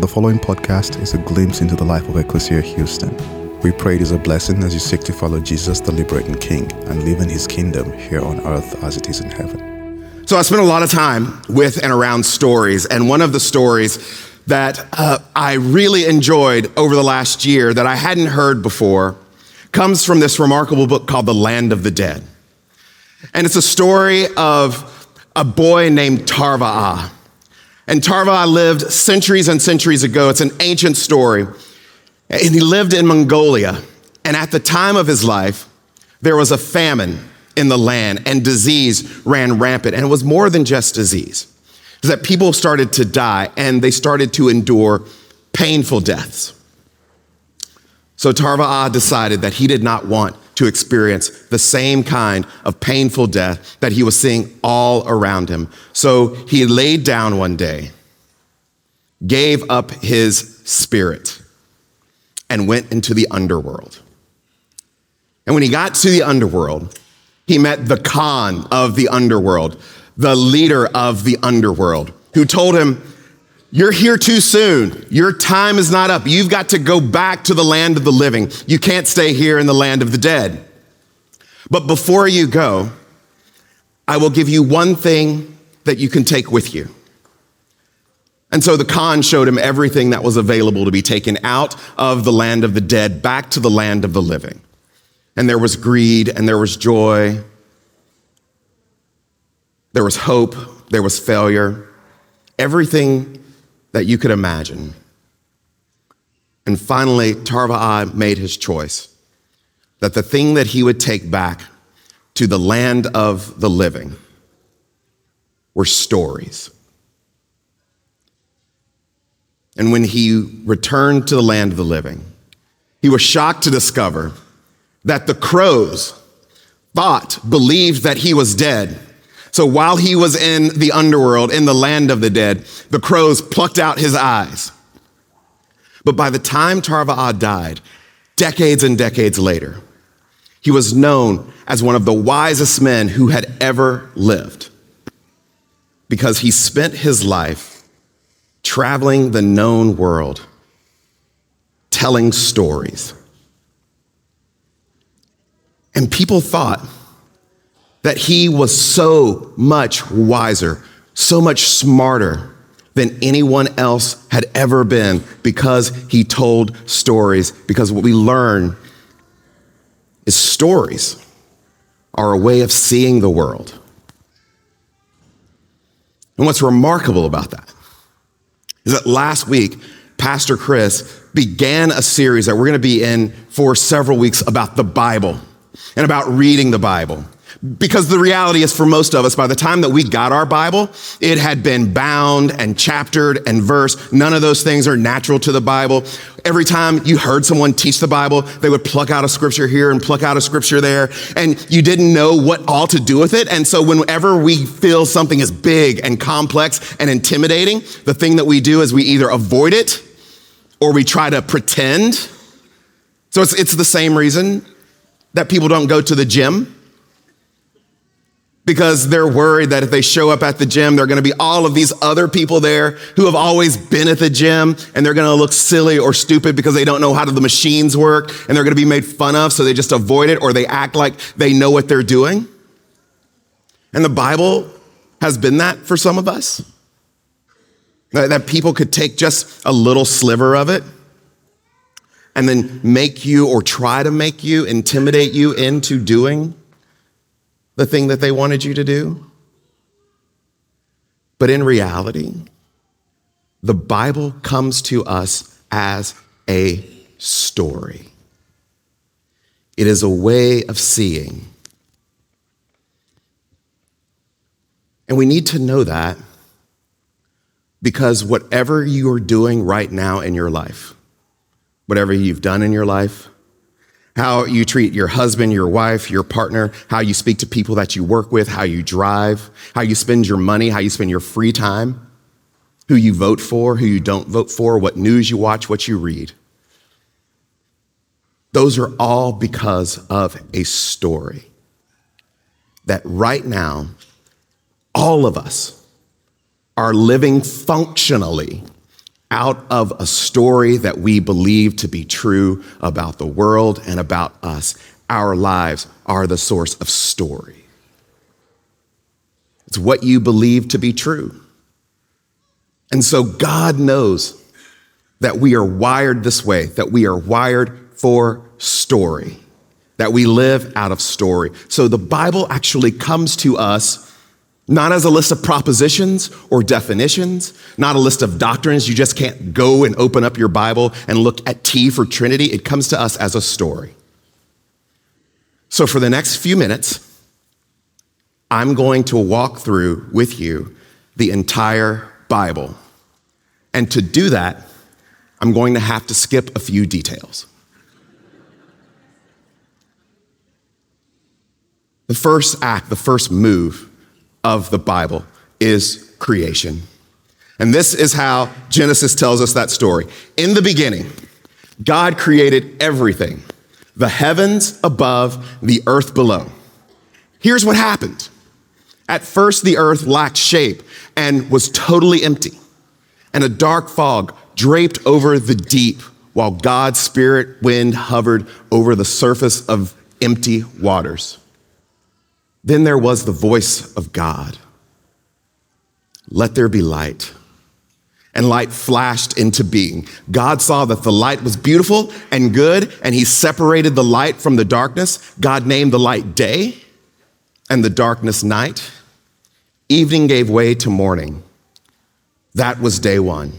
The following podcast is a glimpse into the life of Ecclesia Houston. We pray it is a blessing as you seek to follow Jesus, the liberating King, and live in his kingdom here on earth as it is in heaven. So I spent a lot of time with and around stories, and one of the stories that uh, I really enjoyed over the last year that I hadn't heard before comes from this remarkable book called The Land of the Dead. And it's a story of a boy named Tarva'a. And Tarva'a lived centuries and centuries ago. It's an ancient story. And he lived in Mongolia. And at the time of his life, there was a famine in the land and disease ran rampant. And it was more than just disease. Is that people started to die and they started to endure painful deaths. So Tarva'a decided that he did not want to experience the same kind of painful death that he was seeing all around him. So he laid down one day, gave up his spirit, and went into the underworld. And when he got to the underworld, he met the Khan of the underworld, the leader of the underworld, who told him, You're here too soon. Your time is not up. You've got to go back to the land of the living. You can't stay here in the land of the dead. But before you go, I will give you one thing that you can take with you. And so the Khan showed him everything that was available to be taken out of the land of the dead back to the land of the living. And there was greed and there was joy. There was hope. There was failure. Everything that you could imagine. And finally, Tarva'a made his choice that the thing that he would take back to the land of the living were stories. And when he returned to the land of the living, he was shocked to discover that the crows thought, believed that he was dead. So while he was in the underworld, in the land of the dead, the crows plucked out his eyes. But by the time Tarva'a died, decades and decades later, he was known as one of the wisest men who had ever lived because he spent his life traveling the known world, telling stories. And people thought that he was so much wiser, so much smarter than anyone else had ever been because he told stories. Because what we learn is stories are a way of seeing the world. And what's remarkable about that is that last week, Pastor Chris began a series that we're going to be in for several weeks about the Bible and about reading the Bible. Because the reality is, for most of us, by the time that we got our Bible, it had been bound and chaptered and verse. None of those things are natural to the Bible. Every time you heard someone teach the Bible, they would pluck out a scripture here and pluck out a scripture there, and you didn't know what all to do with it. And so, whenever we feel something is big and complex and intimidating, the thing that we do is we either avoid it or we try to pretend. So, it's, it's the same reason that people don't go to the gym because they're worried that if they show up at the gym, there are going to be all of these other people there who have always been at the gym and they're going to look silly or stupid because they don't know how the machines work and they're going to be made fun of. So they just avoid it or they act like they know what they're doing. And the Bible has been that for some of us. That people could take just a little sliver of it and then make you or try to make you, intimidate you into doing the thing that they wanted you to do. But in reality, the Bible comes to us as a story. It is a way of seeing. And we need to know that because whatever you are doing right now in your life, whatever you've done in your life, how you treat your husband, your wife, your partner, how you speak to people that you work with, how you drive, how you spend your money, how you spend your free time, who you vote for, who you don't vote for, what news you watch, what you read. Those are all because of a story that right now, all of us are living functionally out of a story that we believe to be true about the world and about us. Our lives are the source of story. It's what you believe to be true. And so God knows that we are wired this way, that we are wired for story, that we live out of story. So the Bible actually comes to us not as a list of propositions or definitions, not a list of doctrines. You just can't go and open up your Bible and look at T for Trinity. It comes to us as a story. So for the next few minutes, I'm going to walk through with you the entire Bible. And to do that, I'm going to have to skip a few details. The first act, the first move of the Bible is creation. And this is how Genesis tells us that story. In the beginning, God created everything the heavens above, the earth below. Here's what happened. At first, the earth lacked shape and was totally empty, and a dark fog draped over the deep while God's spirit wind hovered over the surface of empty waters. Then there was the voice of God Let there be light. And light flashed into being. God saw that the light was beautiful and good, and he separated the light from the darkness. God named the light day and the darkness night. Evening gave way to morning. That was day one.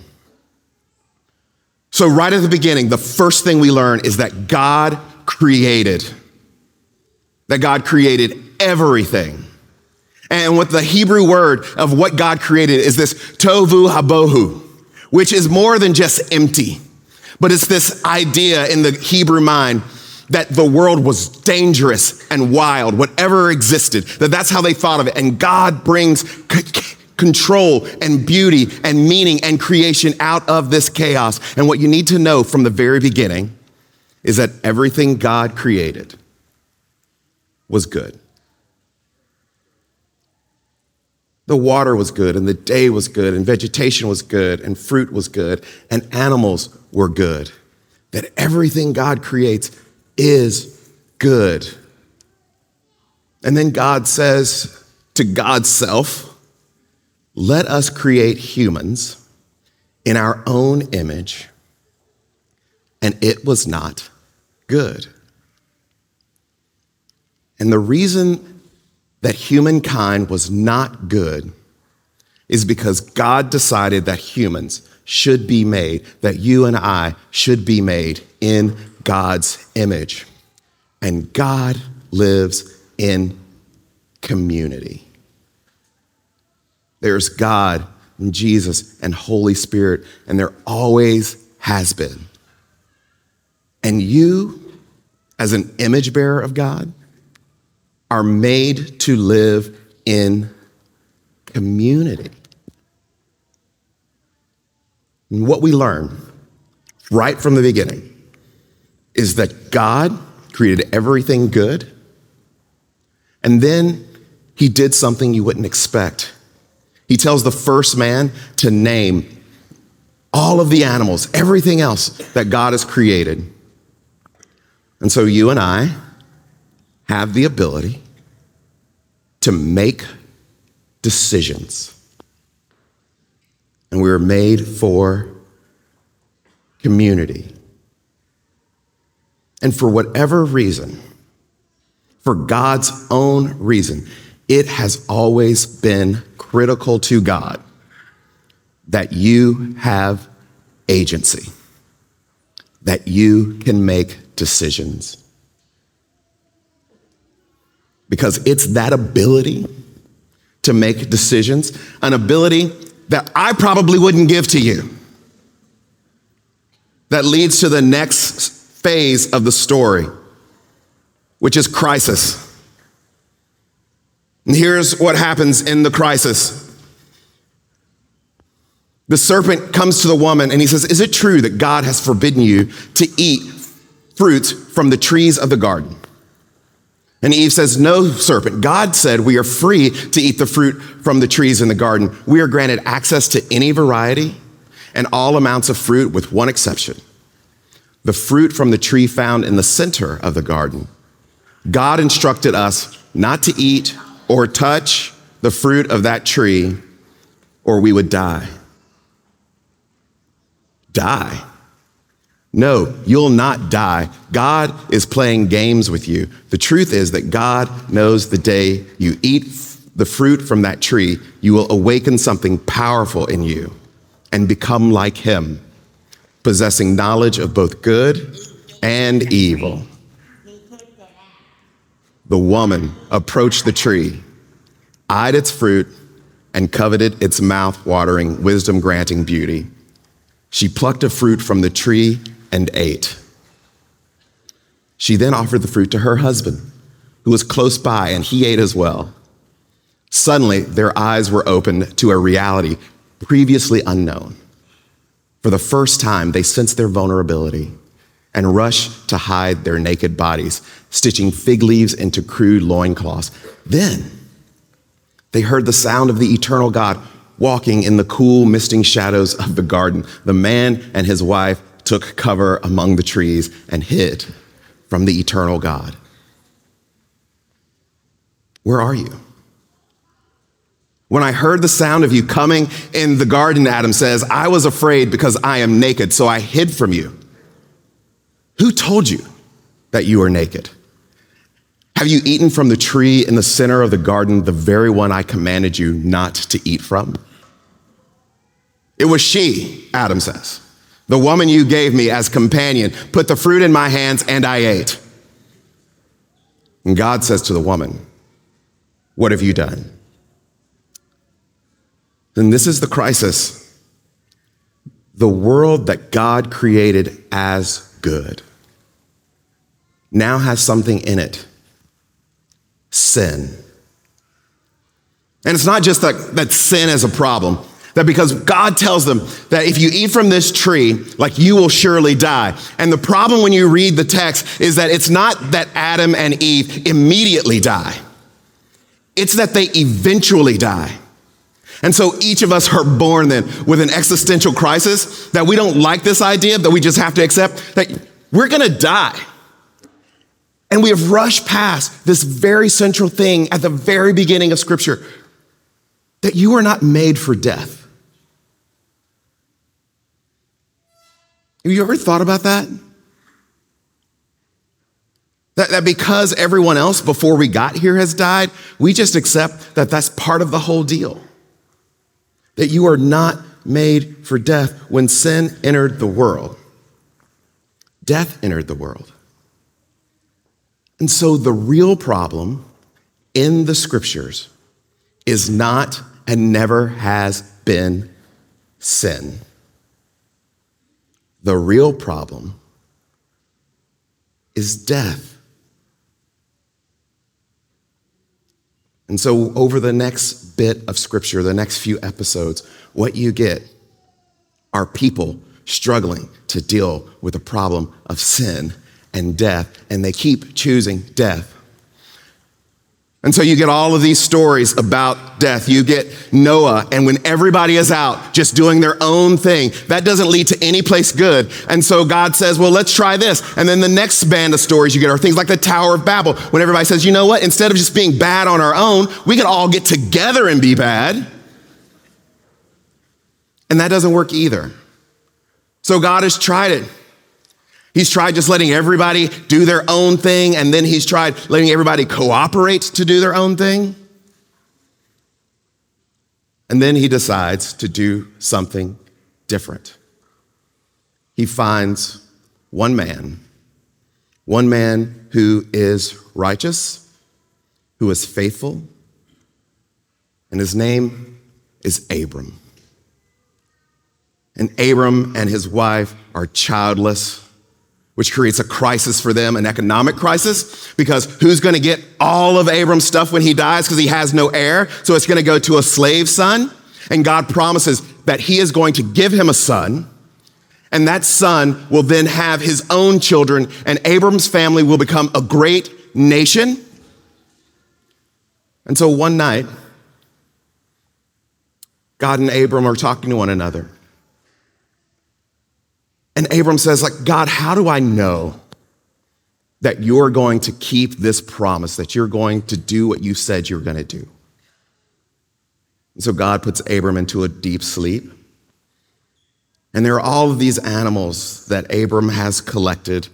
So, right at the beginning, the first thing we learn is that God created. That God created everything. And what the Hebrew word of what God created is this tohu wabohu, which is more than just empty, but it's this idea in the Hebrew mind that the world was dangerous and wild, whatever existed, that that's how they thought of it. And God brings c- control and beauty and meaning and creation out of this chaos. And what you need to know from the very beginning is that everything God created was good. The water was good, and the day was good, and vegetation was good, and fruit was good, and animals were good. That everything God creates is good. And then God says to God's self, let us create humans in our own image. And it was not good. And the reason that humankind was not good is because God decided that humans should be made, that you and I should be made in God's image. And God lives in community. There's God and Jesus and Holy Spirit, and there always has been. And you, as an image bearer of God, are made to live in community. And what we learn right from the beginning is that God created everything good, and then he did something you wouldn't expect. He tells the first man to name all of the animals, everything else that God has created. And so you and I have the ability to make decisions. And we were made for community. And for whatever reason, for God's own reason, it has always been critical to God that you have agency, that you can make decisions. Because it's that ability to make decisions, an ability that I probably wouldn't give to you, that leads to the next phase of the story, which is crisis. And here's what happens in the crisis. The serpent comes to the woman and he says, Is it true that God has forbidden you to eat fruit from the trees of the garden? And Eve says, No, serpent. God said we are free to eat the fruit from the trees in the garden. We are granted access to any variety and all amounts of fruit with one exception the fruit from the tree found in the center of the garden. God instructed us not to eat or touch the fruit of that tree, or we would die. Die. No, you'll not die. God is playing games with you. The truth is that God knows the day you eat the fruit from that tree, you will awaken something powerful in you and become like Him possessing knowledge of both good and evil. The woman approached the tree, eyed its fruit, and coveted its mouth watering, wisdom granting beauty. She plucked a fruit from the tree and ate. She then offered the fruit to her husband, who was close by, and he ate as well. Suddenly, their eyes were opened to a reality previously unknown. For the first time, they sensed their vulnerability and rushed to hide their naked bodies, stitching fig leaves into crude loincloths. Then they heard the sound of the eternal God walking in the cool, misting shadows of the garden. The man and his wife took cover among the trees and hid from the eternal God. Where are you? When I heard the sound of you coming in the garden, Adam says, I was afraid because I am naked, so I hid from you. Who told you that you are naked? Have you eaten from the tree in the center of the garden, the very one I commanded you not to eat from? It was she, Adam says. The woman you gave me as companion put the fruit in my hands and I ate. And God says to the woman, What have you done? then this is the crisis. The world that God created as good now has something in it sin. And it's not just that, that sin is a problem, that because God tells them that if you eat from this tree, like you will surely die. And the problem when you read the text is that it's not that Adam and Eve immediately die, it's that they eventually die. And so each of us are born then with an existential crisis that we don't like this idea, that we just have to accept that we're gonna die. And we have rushed past this very central thing at the very beginning of Scripture that you are not made for death. Have you ever thought about that? That, that because everyone else before we got here has died, we just accept that that's part of the whole deal that you are not made for death when sin entered the world. Death entered the world. And so the real problem in the scriptures is not and never has been sin. The real problem is death. And so, over the next bit of scripture, the next few episodes, what you get are people struggling to deal with the problem of sin and death, and they keep choosing death and so you get all of these stories about death. You get Noah, and when everybody is out just doing their own thing, that doesn't lead to any place good. And so God says, well, let's try this. And then the next band of stories you get are things like the Tower of Babel, when everybody says, you know what? Instead of just being bad on our own, we can all get together and be bad. And that doesn't work either. So God has tried it. He's tried just letting everybody do their own thing, and then he's tried letting everybody cooperate to do their own thing. And then he decides to do something different. He finds one man, one man who is righteous, who is faithful, and his name is Abram. And Abram and his wife are childless which creates a crisis for them, an economic crisis, because who's going to get all of Abram's stuff when he dies because he has no heir? So it's going to go to a slave son. And God promises that he is going to give him a son, and that son will then have his own children, and Abram's family will become a great nation. And so one night, God and Abram are talking to one another. And Abram says, like, God, how do I know that you're going to keep this promise, that you're going to do what you said you're going to do? And so God puts Abram into a deep sleep. And there are all of these animals that Abram has collected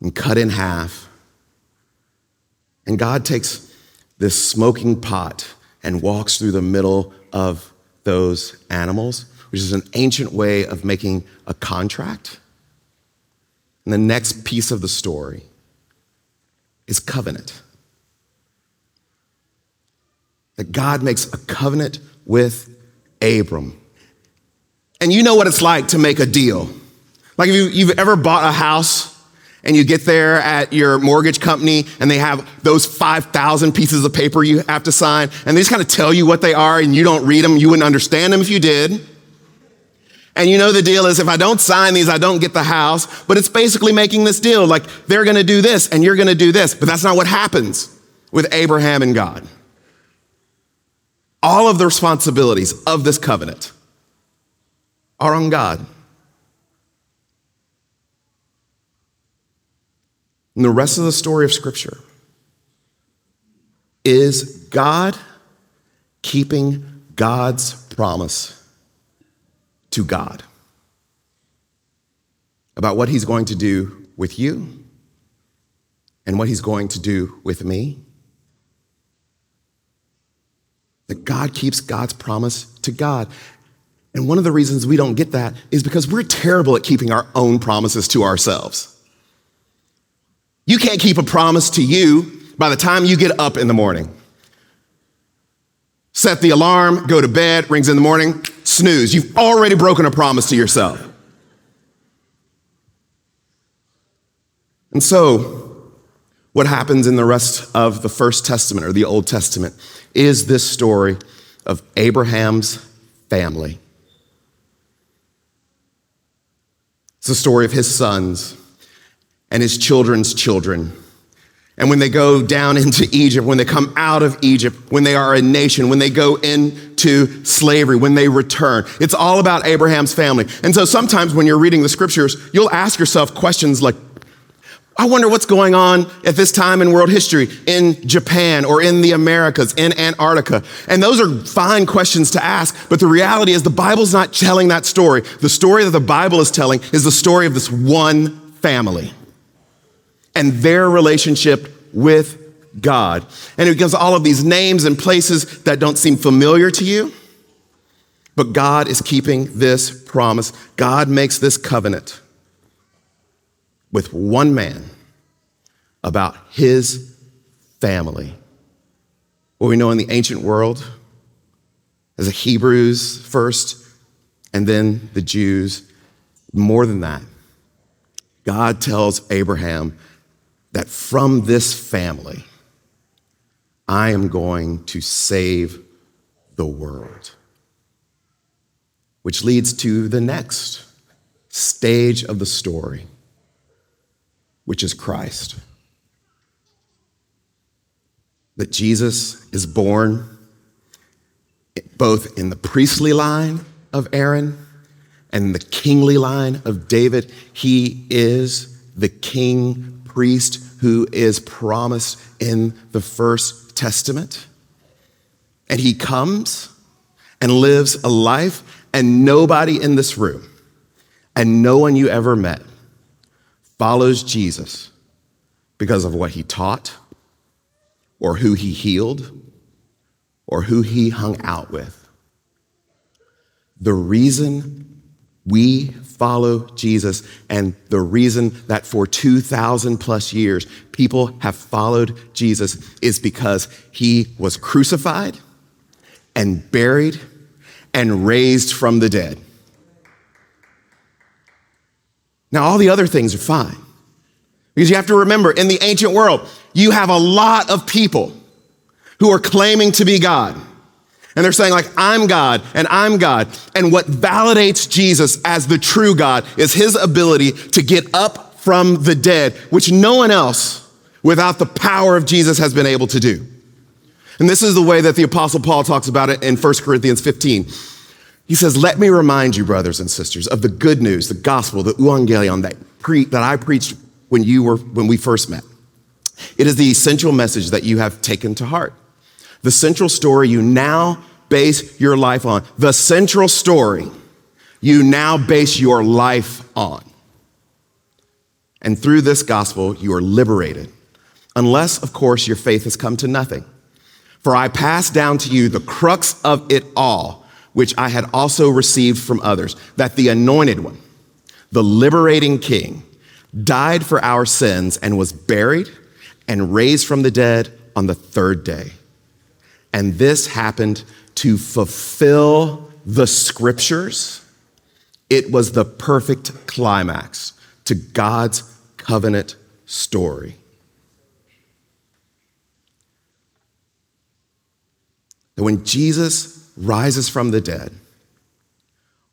and cut in half. And God takes this smoking pot and walks through the middle of those animals, which is an ancient way of making a contract. And the next piece of the story is covenant. That God makes a covenant with Abram. And you know what it's like to make a deal. Like if you, you've ever bought a house and you get there at your mortgage company and they have those 5,000 pieces of paper you have to sign and they just kind of tell you what they are and you don't read them. You wouldn't understand them if you did. And you know the deal is if I don't sign these, I don't get the house. But it's basically making this deal like they're going to do this and you're going to do this. But that's not what happens with Abraham and God. All of the responsibilities of this covenant are on God. And the rest of the story of Scripture is God keeping God's promise to God about what He's going to do with you and what He's going to do with me. That God keeps God's promise to God. And one of the reasons we don't get that is because we're terrible at keeping our own promises to ourselves. You can't keep a promise to you by the time you get up in the morning. Set the alarm, go to bed, rings in the morning, snooze. You've already broken a promise to yourself. And so, what happens in the rest of the First Testament or the Old Testament is this story of Abraham's family. It's the story of his sons and his children's children. And when they go down into Egypt, when they come out of Egypt, when they are a nation, when they go into slavery, when they return, it's all about Abraham's family. And so sometimes when you're reading the scriptures, you'll ask yourself questions like, I wonder what's going on at this time in world history in Japan or in the Americas, in Antarctica. And those are fine questions to ask, but the reality is the Bible's not telling that story. The story that the Bible is telling is the story of this one family and their relationship with God. And it gives all of these names and places that don't seem familiar to you. But God is keeping this promise. God makes this covenant with one man about his family. What we know in the ancient world as the Hebrews first, and then the Jews. More than that, God tells Abraham that from this family, I am going to save the world. Which leads to the next stage of the story, which is Christ. That Jesus is born both in the priestly line of Aaron and the kingly line of David. He is the king priest who is promised in the First Testament. And he comes and lives a life, and nobody in this room and no one you ever met follows Jesus because of what he taught or who he healed or who he hung out with. The reason we follow Jesus. And the reason that for 2,000 plus years people have followed Jesus is because he was crucified and buried and raised from the dead. Now, all the other things are fine. Because you have to remember, in the ancient world, you have a lot of people who are claiming to be God. And they're saying, like, I'm God and I'm God. And what validates Jesus as the true God is his ability to get up from the dead, which no one else without the power of Jesus has been able to do. And this is the way that the Apostle Paul talks about it in 1 Corinthians 15. He says, Let me remind you, brothers and sisters, of the good news, the gospel, the euangelion that, pre- that I preached when, you were, when we first met. It is the essential message that you have taken to heart. The central story you now base your life on. The central story you now base your life on. And through this gospel, you are liberated. Unless, of course, your faith has come to nothing. For I pass down to you the crux of it all, which I had also received from others, that the anointed one, the liberating king, died for our sins and was buried and raised from the dead on the third day. And this happened to fulfill the scriptures. It was the perfect climax to God's covenant story. And when Jesus rises from the dead,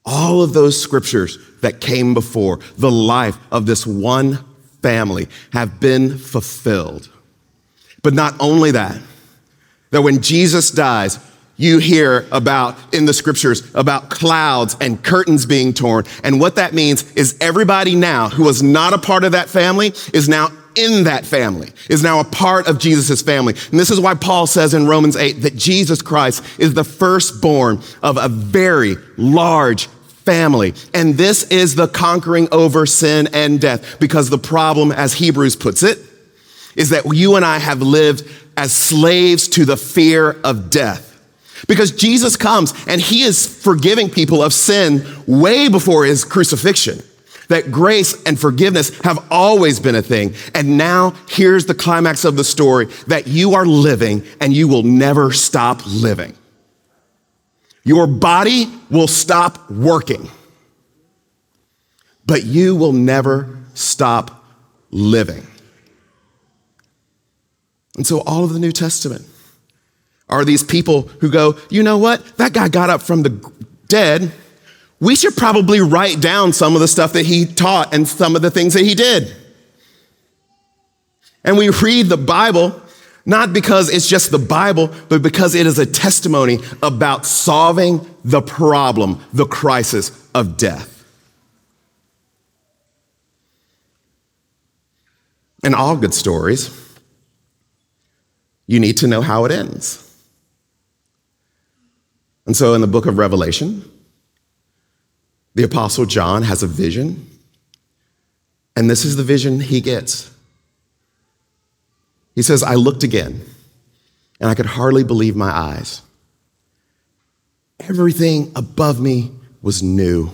all of those scriptures that came before the life of this one family have been fulfilled. But not only that, that when Jesus dies, you hear about in the scriptures about clouds and curtains being torn. And what that means is everybody now who was not a part of that family is now in that family, is now a part of Jesus' family. And this is why Paul says in Romans 8 that Jesus Christ is the firstborn of a very large family. And this is the conquering over sin and death because the problem, as Hebrews puts it, is that you and I have lived as slaves to the fear of death. Because Jesus comes and he is forgiving people of sin way before his crucifixion. That grace and forgiveness have always been a thing. And now here's the climax of the story that you are living and you will never stop living. Your body will stop working, but you will never stop living. And so all of the New Testament are these people who go, you know what? That guy got up from the dead. We should probably write down some of the stuff that he taught and some of the things that he did. And we read the Bible not because it's just the Bible, but because it is a testimony about solving the problem, the crisis of death. And all good stories, you need to know how it ends. And so in the book of Revelation, the Apostle John has a vision, and this is the vision he gets. He says, I looked again, and I could hardly believe my eyes. Everything above me was new.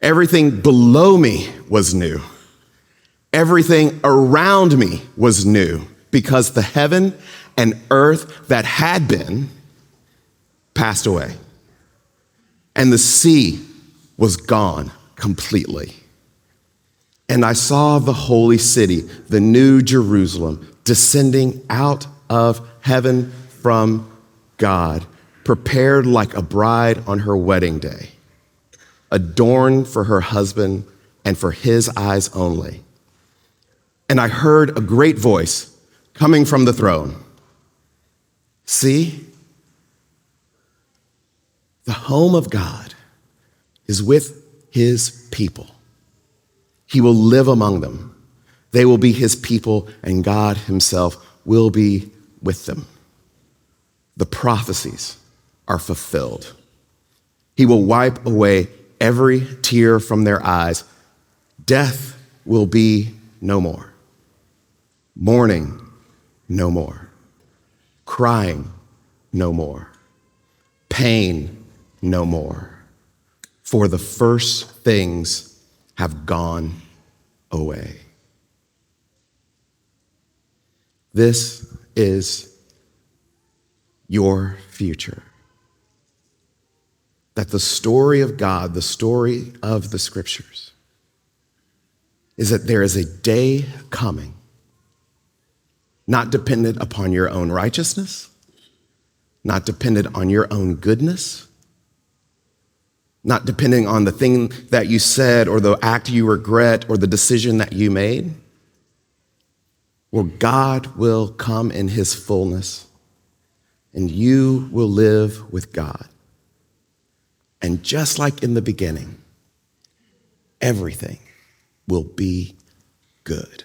Everything below me was new. Everything around me was new because the heaven and earth that had been passed away. And the sea was gone completely. And I saw the holy city, the new Jerusalem, descending out of heaven from God, prepared like a bride on her wedding day, adorned for her husband and for his eyes only. And I heard a great voice coming from the throne See, the home of God is with his people. He will live among them. They will be his people, and God himself will be with them. The prophecies are fulfilled. He will wipe away every tear from their eyes. Death will be no more. Mourning, no more. Crying, no more. Pain, no more. For the first things have gone away. This is your future. That the story of God, the story of the scriptures, is that there is a day coming, not dependent upon your own righteousness, not dependent on your own goodness, not depending on the thing that you said or the act you regret or the decision that you made. Well, God will come in his fullness and you will live with God. And just like in the beginning, everything will be good.